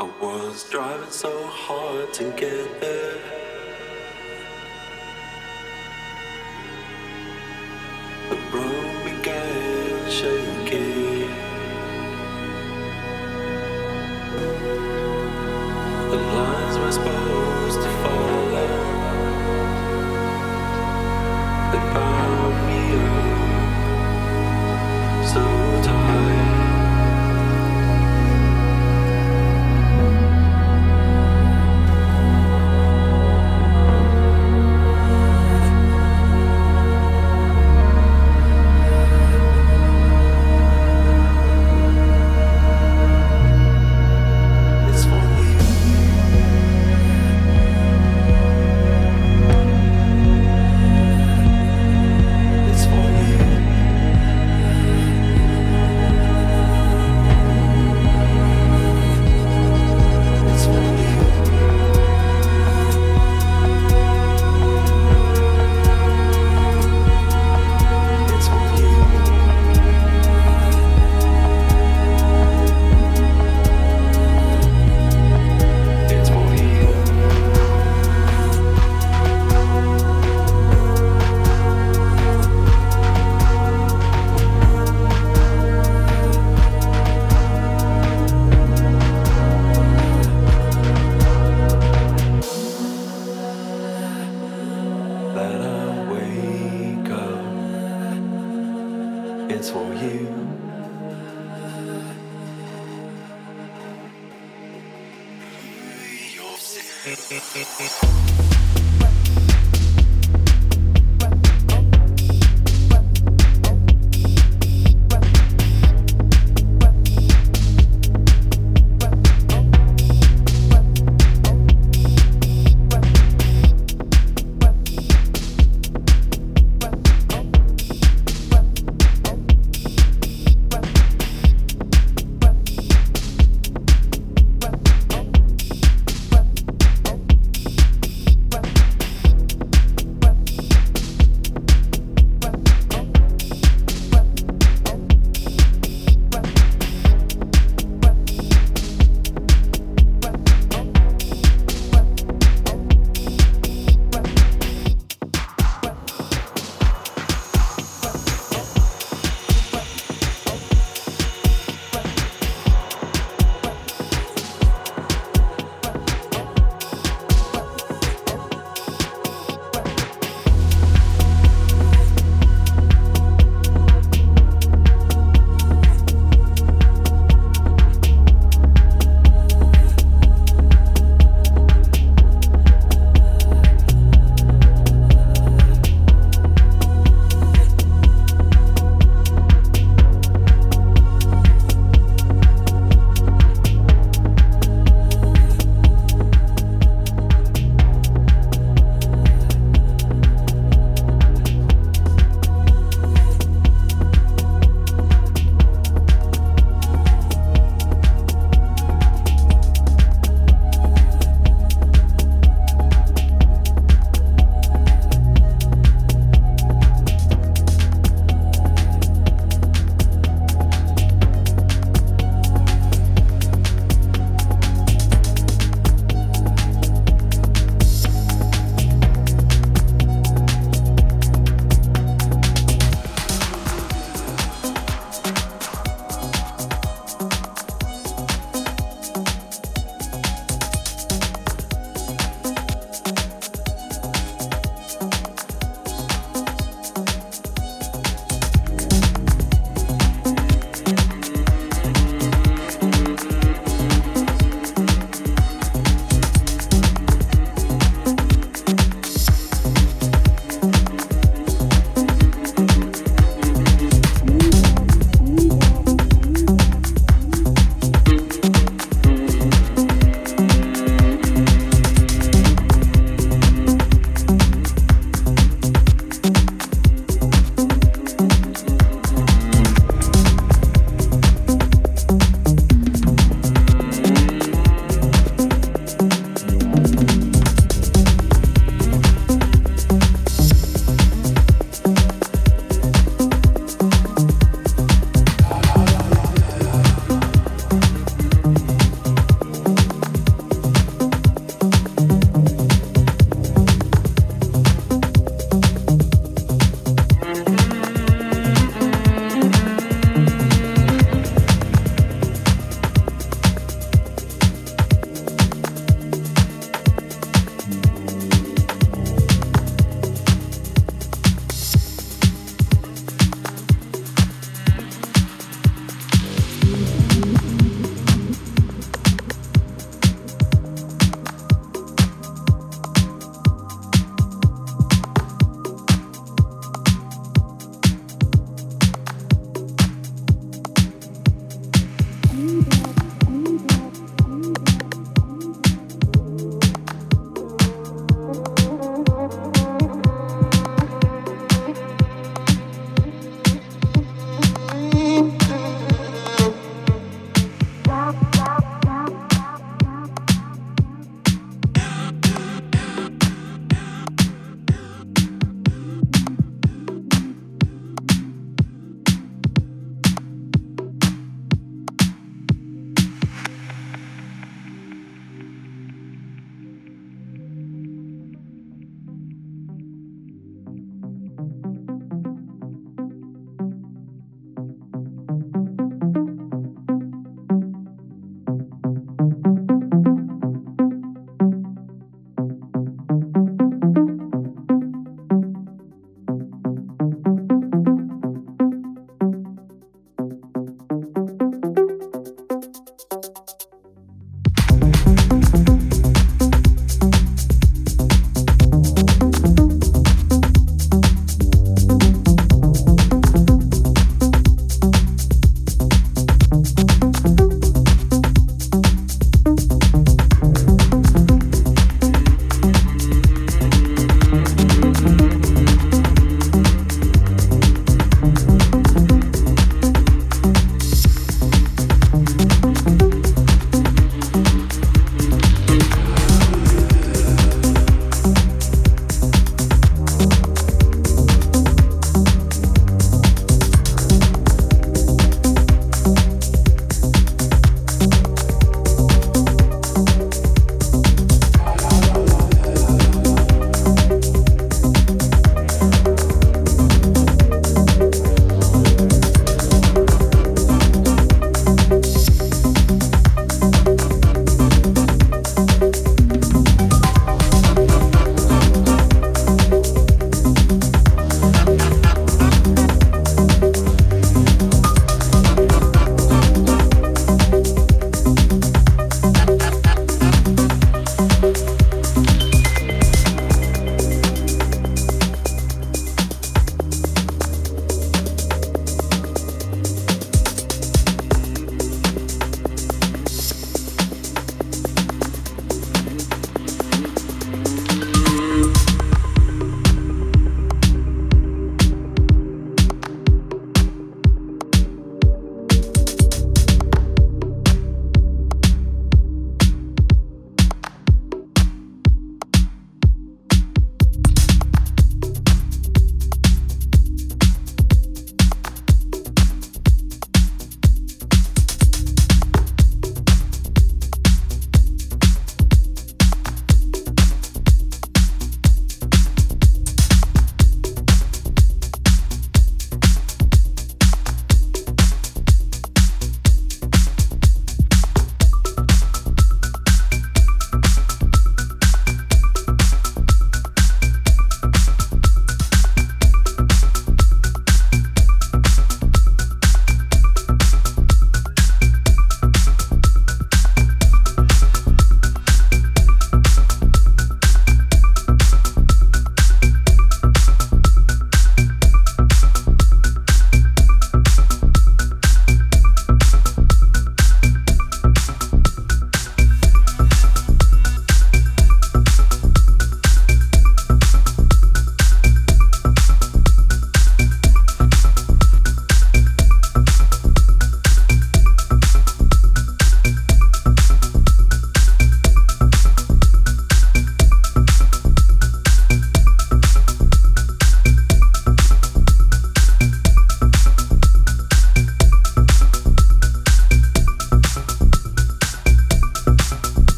I was driving so hard to get there.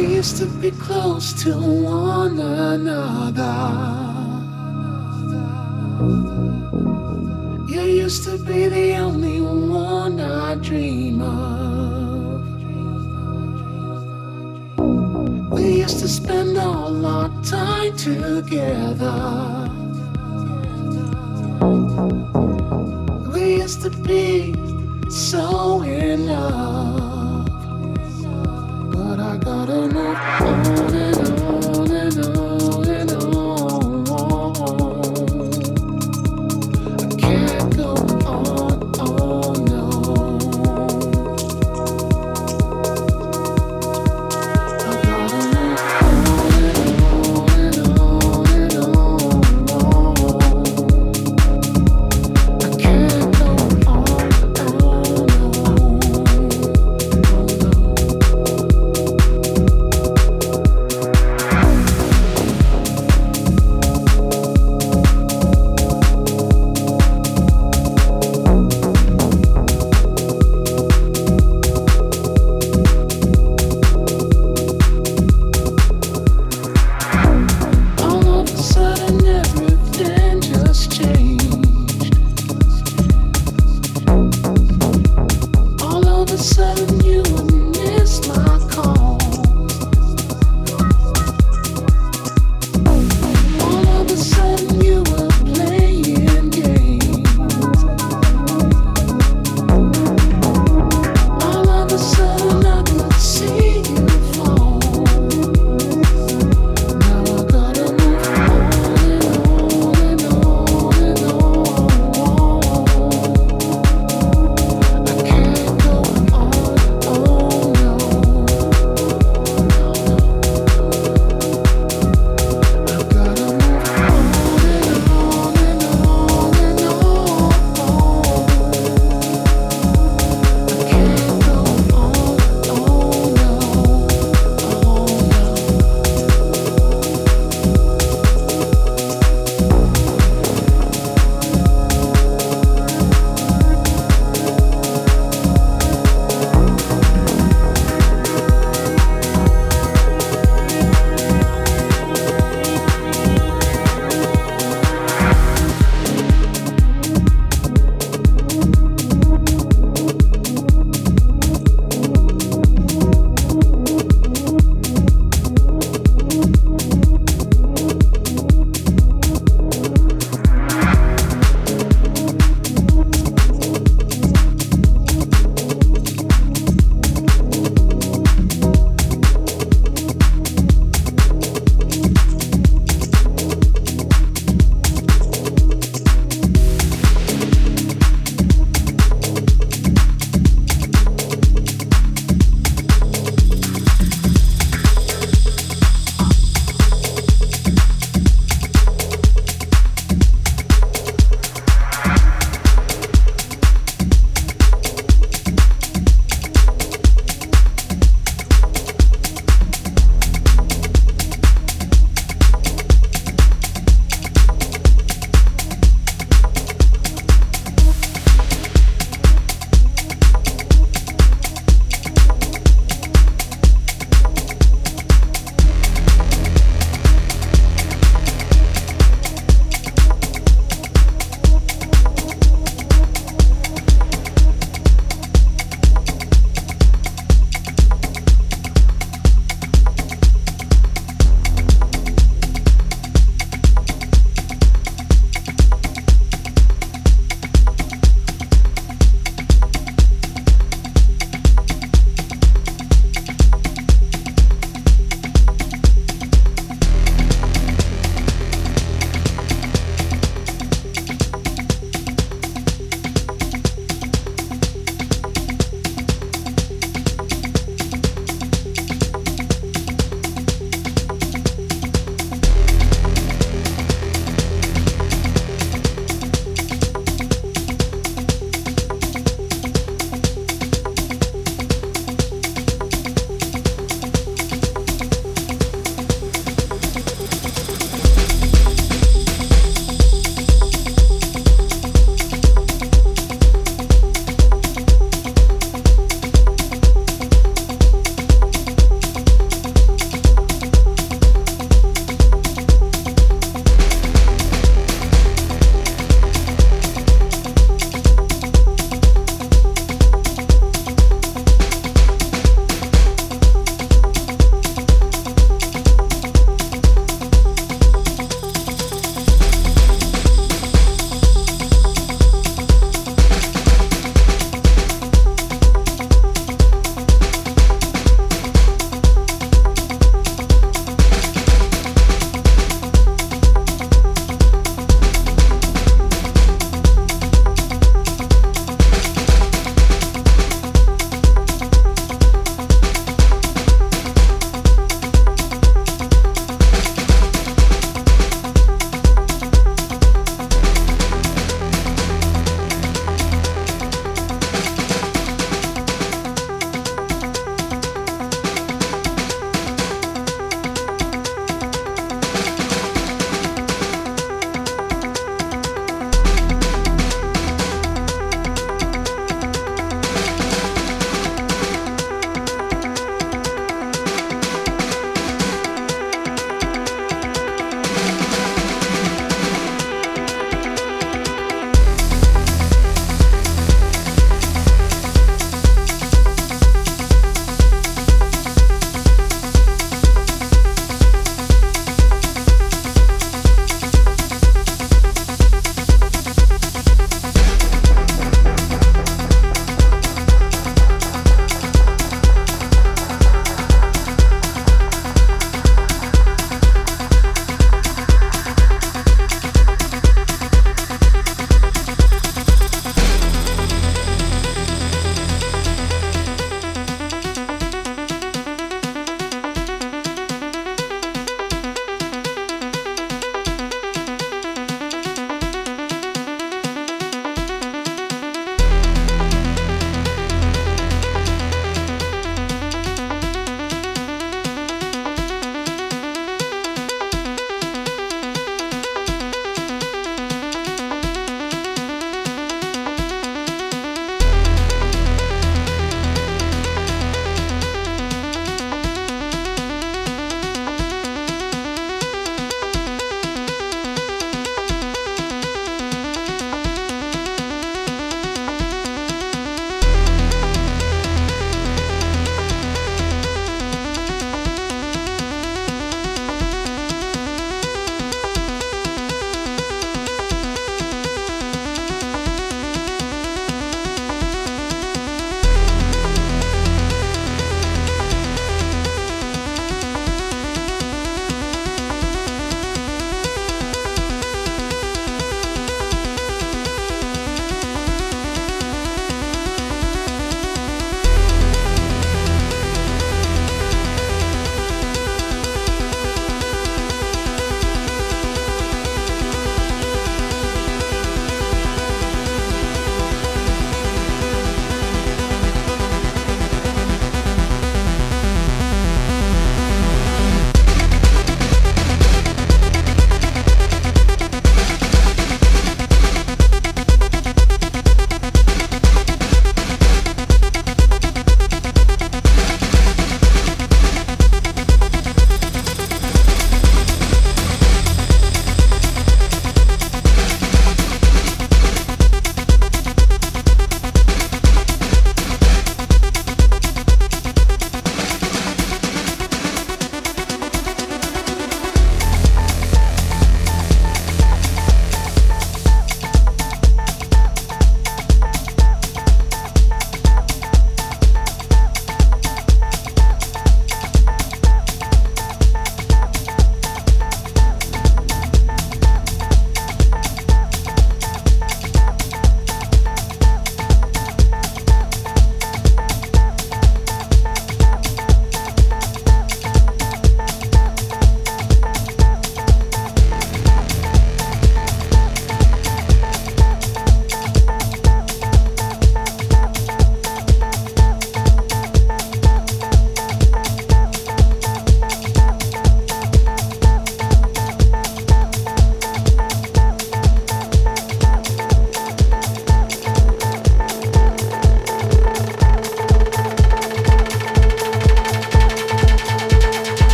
Used to be close to one another. You used to be the only one I dream of. We used to spend all our time together. We used to be so in love. But I gotta move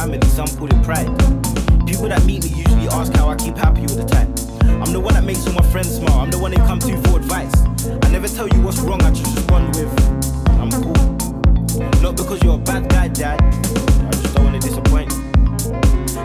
family, some call it pride. People that meet me usually ask how I keep happy all the time. I'm the one that makes all my friends smile, I'm the one they come to for advice. I never tell you what's wrong, I just respond with, I'm cool. Not because you're a bad guy, dad, I just don't wanna disappoint you.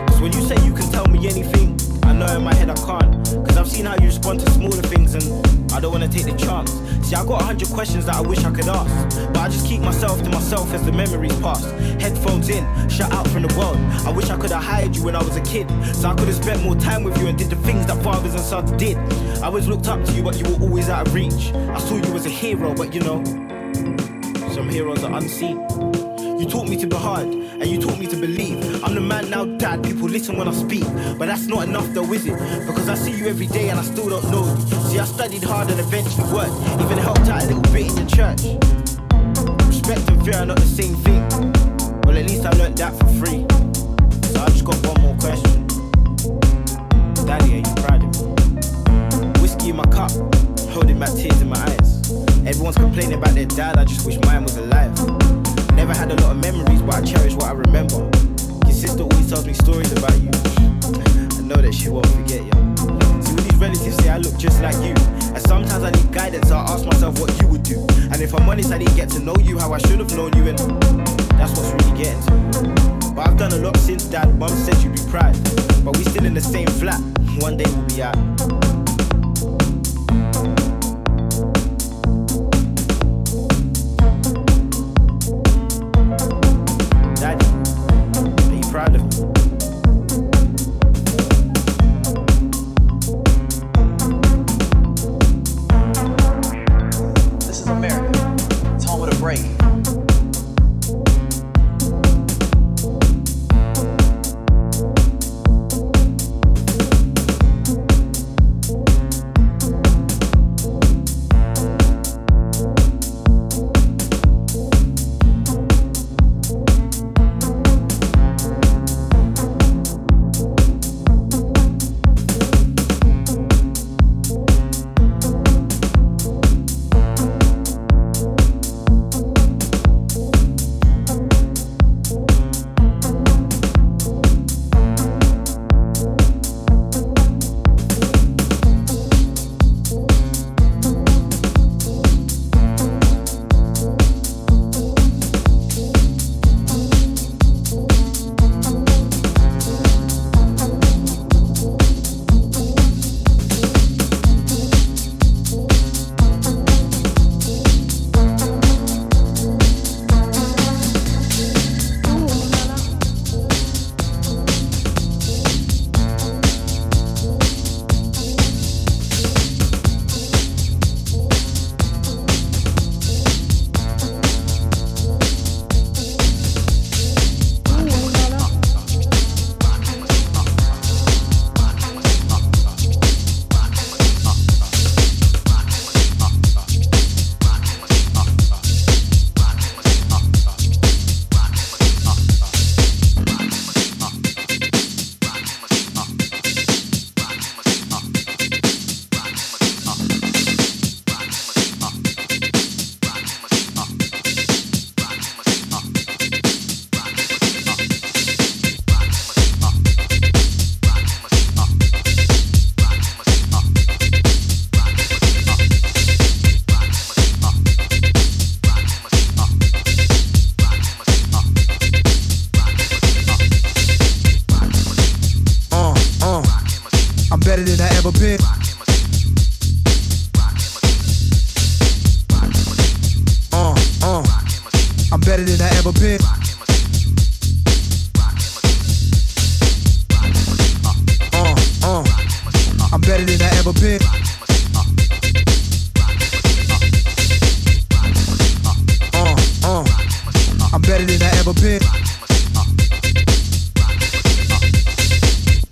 Cause when you say you can tell me anything, I know in my head I can't. Cause I've seen how you respond to smaller things and I don't wanna take the chance. See, I got a hundred questions that I wish I could ask, but I just keep myself to myself as the memories pass. Headphones in, shut out from the world. I wish I could have hired you when I was a kid, so I could have spent more time with you and did the things that fathers and sons did. I always looked up to you, but you were always out of reach. I saw you as a hero, but you know, some heroes are unseen. You taught me to be hard, and you taught me to believe. I'm the man now, dad. People listen when I speak, but that's not enough though, is it? Because I see you every day and I still don't know you. See, I studied hard and eventually worked, even helped out a little bit in the church. Respect and fear are not the same thing. Well, at least I learned that for free. So I just got one more question. Daddy, are you proud of me? Whiskey in my cup, holding my tears in my eyes. Everyone's complaining about their dad, I just wish mine was alive never had a lot of memories, but I cherish what I remember. Your sister always tells me stories about you. I know that she won't forget you. See, all these relatives say I look just like you. And sometimes I need guidance, so I ask myself what you would do. And if I'm honest, I didn't get to know you how I should have known you, and that's what's really getting to. But I've done a lot since dad. Mum said you'd be proud. But we still in the same flat. One day we'll be out.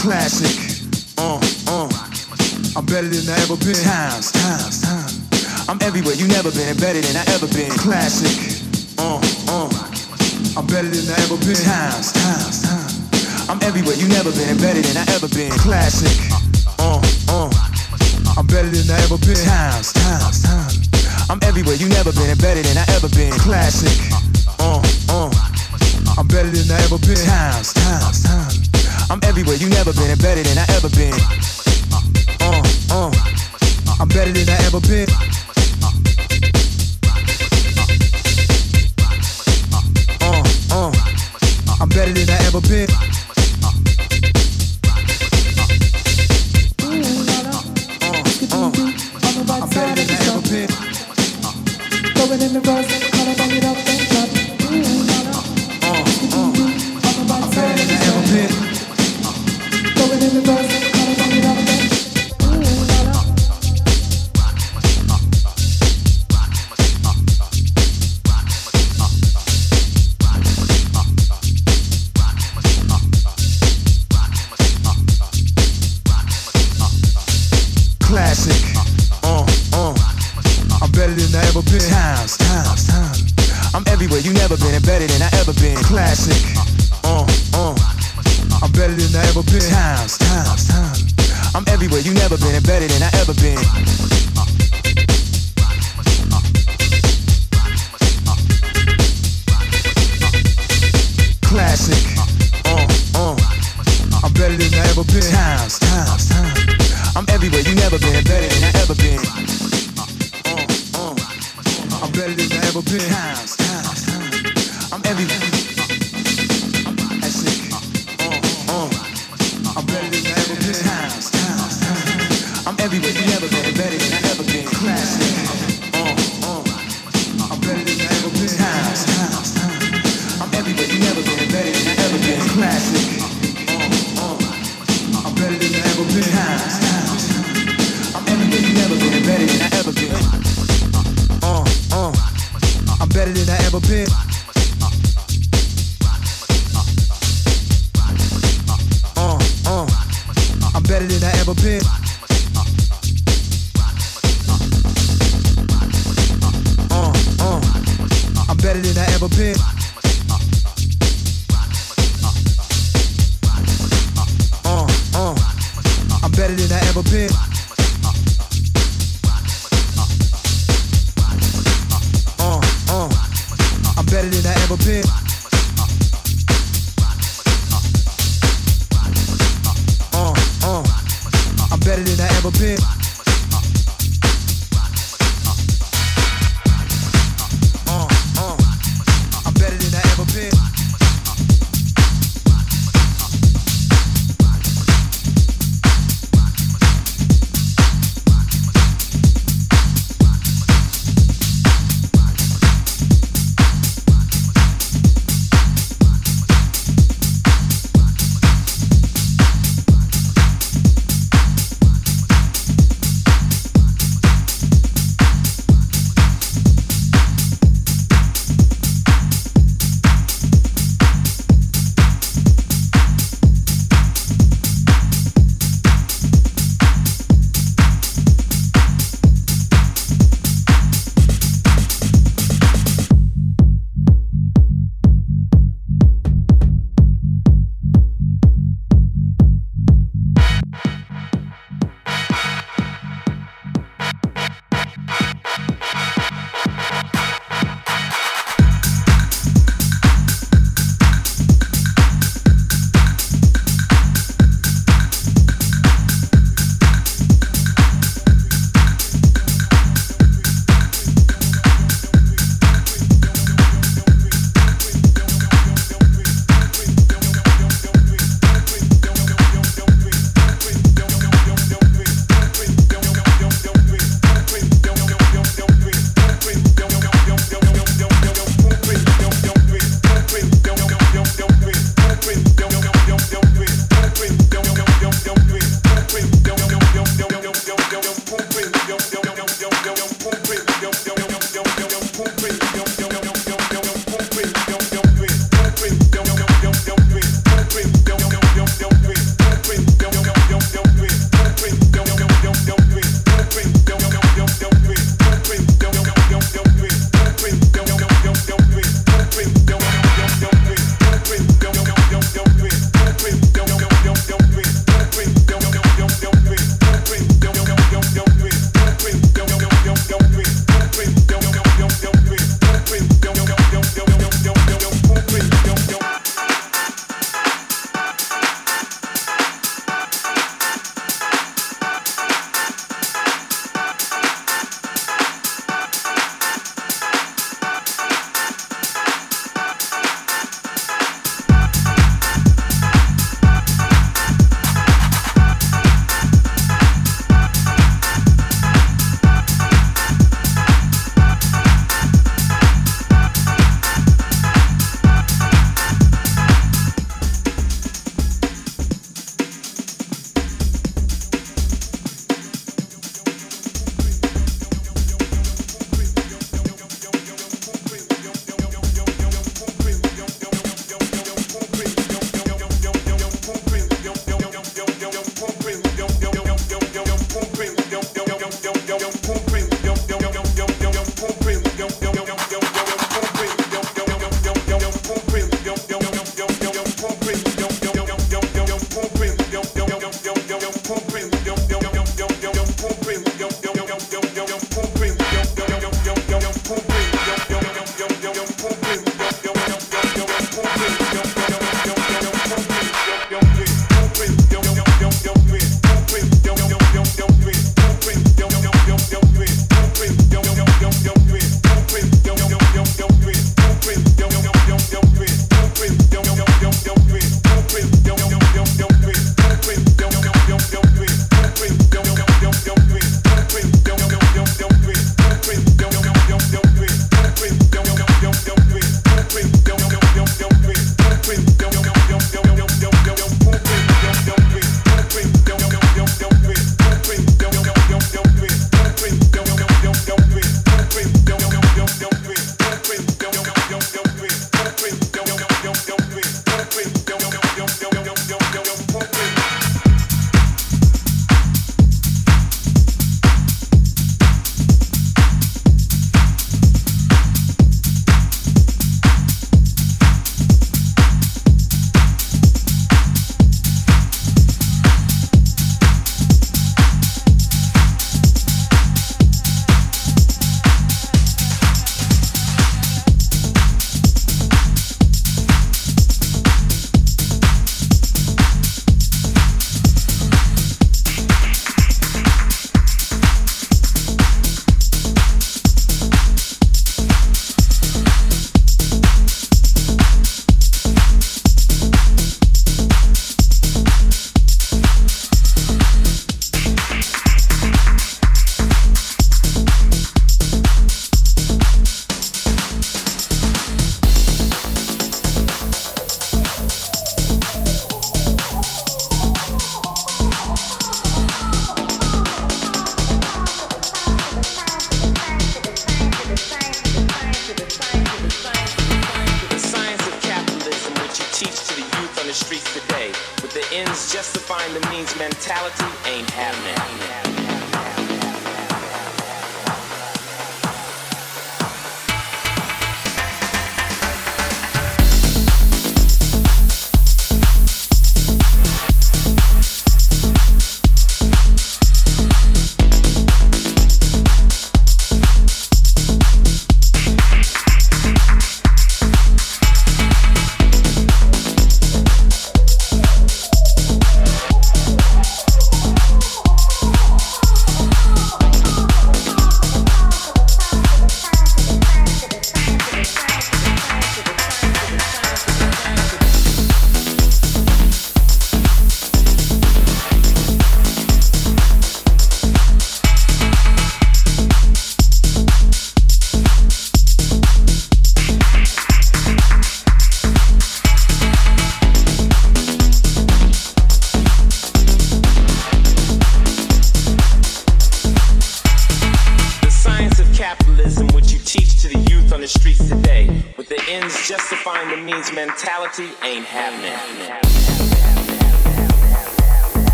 classic. Uh, uh. I'm better than I ever been. Times, times, times. I'm everywhere you never been. Better than I ever been. Classic. Uh, uh. I'm better than I ever been. Times, times, times. I'm everywhere you never been. Better than I ever been. Classic. Uh, uh. I'm better than I ever been. Times, times, times. I'm everywhere you never been. Better than I ever been. Classic. Uh, uh. I'm better than I ever been. Times, times, times. I'm everywhere, you never been, and better than I ever been. Uh, uh, I'm better than I ever been. Uh, uh, I'm better than I ever been.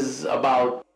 is about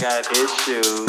got issues.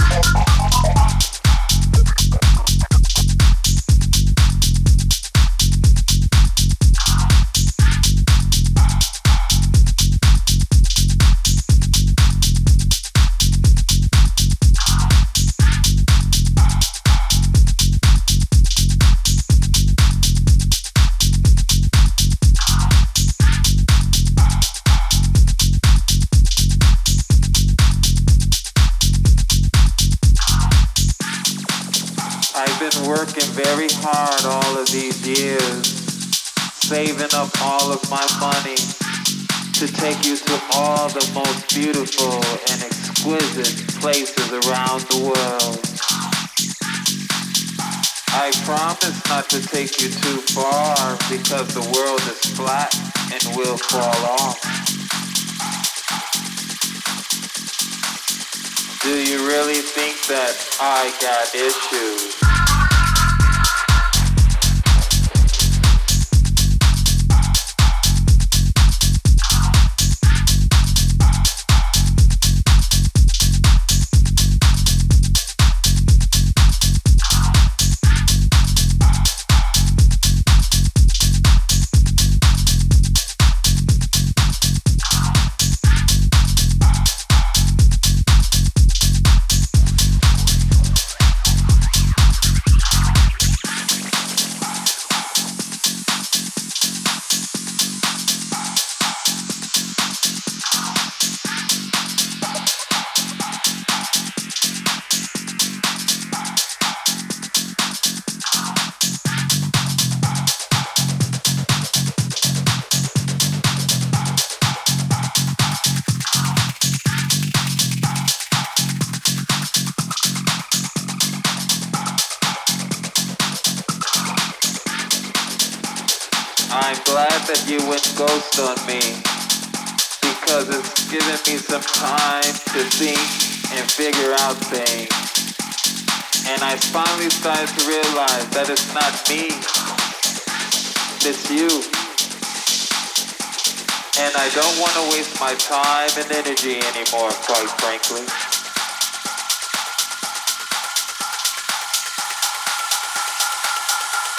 Energy anymore, quite frankly.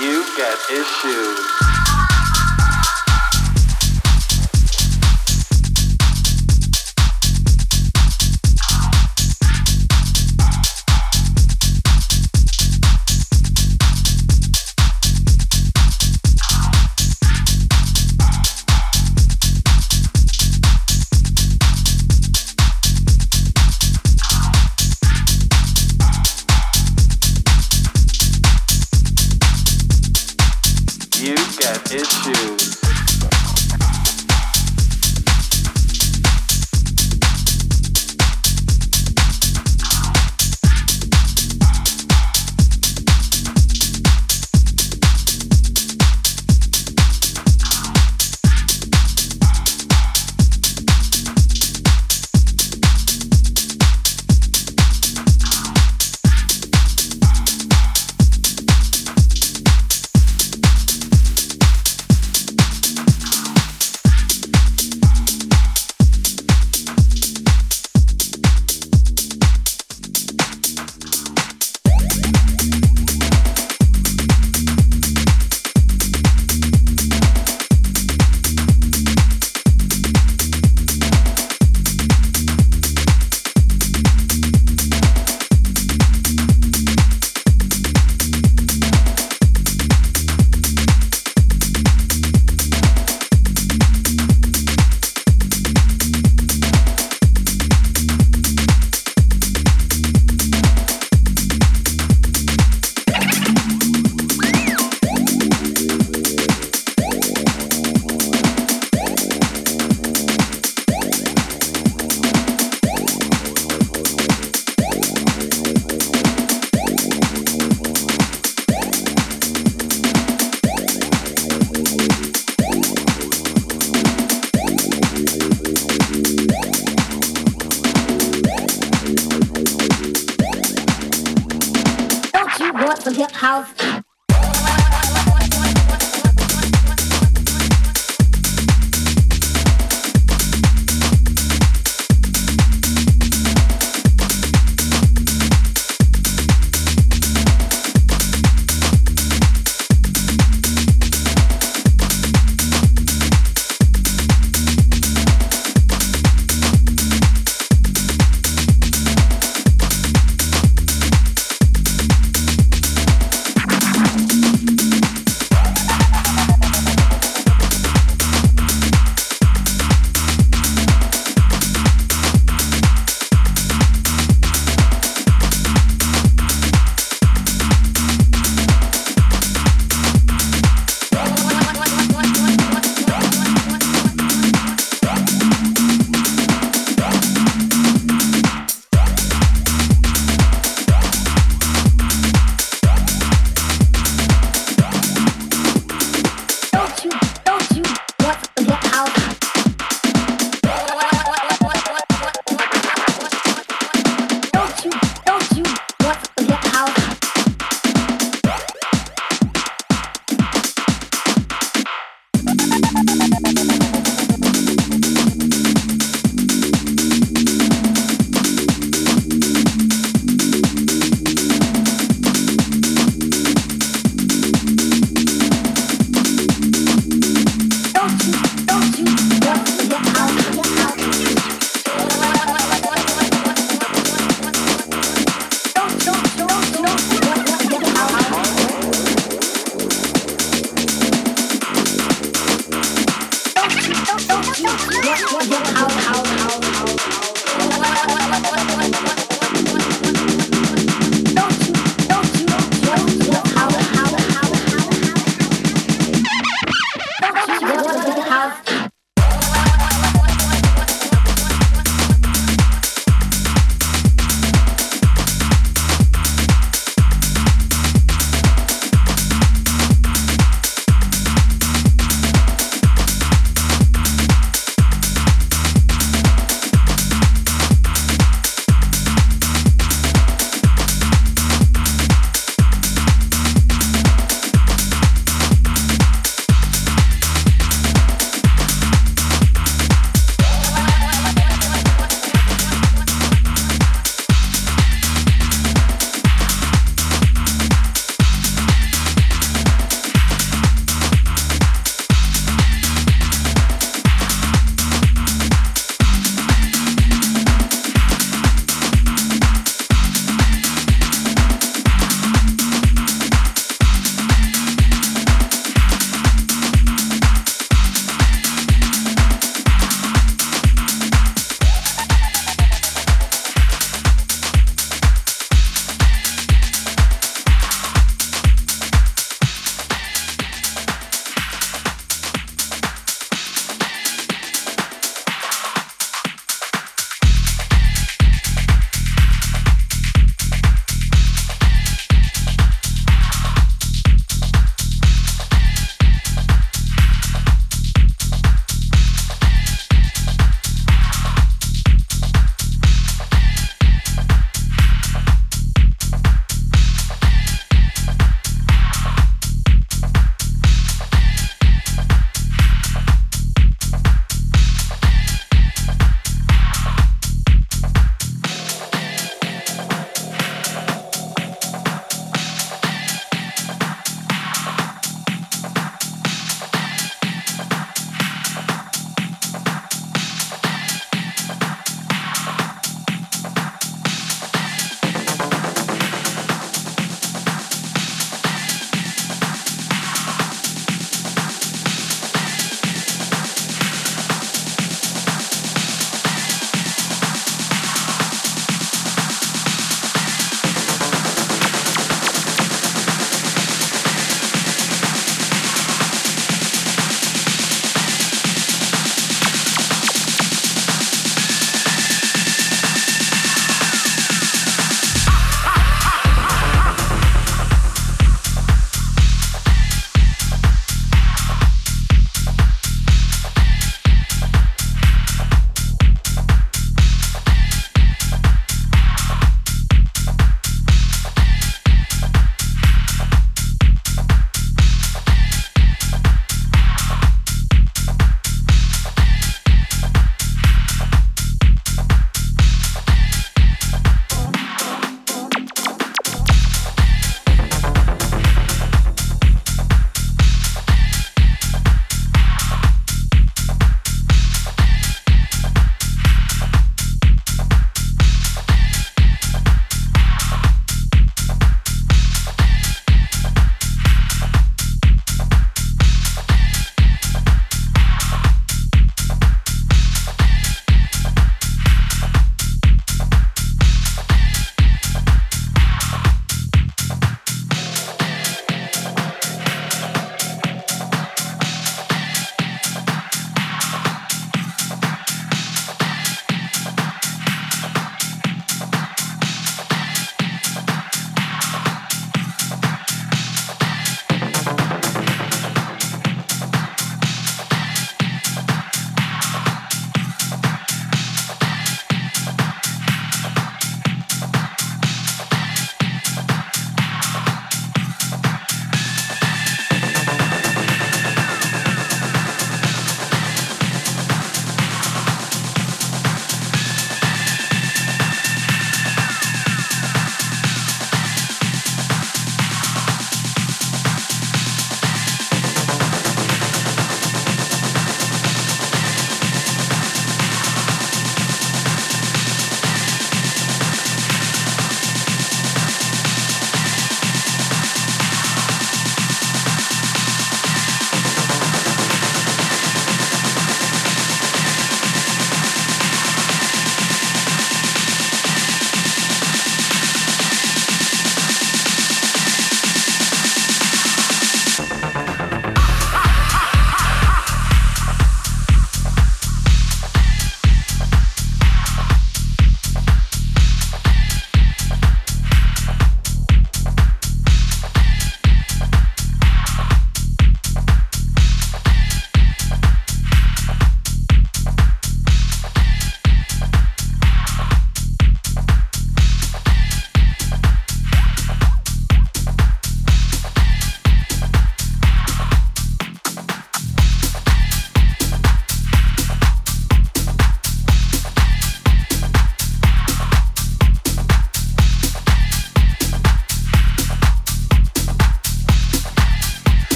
You've got issues.